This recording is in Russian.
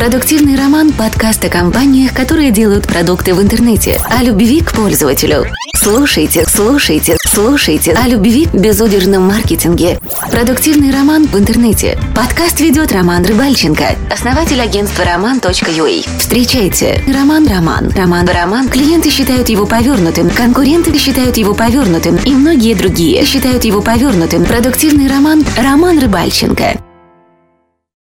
Продуктивный роман – подкаст о компаниях, которые делают продукты в интернете, о любви к пользователю. Слушайте, слушайте, слушайте о любви к безудержном маркетинге. Продуктивный роман в интернете. Подкаст ведет Роман Рыбальченко, основатель агентства roman.ua. Встречайте. Роман Роман. Роман Роман. Клиенты считают его повернутым, конкуренты считают его повернутым и многие другие считают его повернутым. Продуктивный роман Роман Рыбальченко.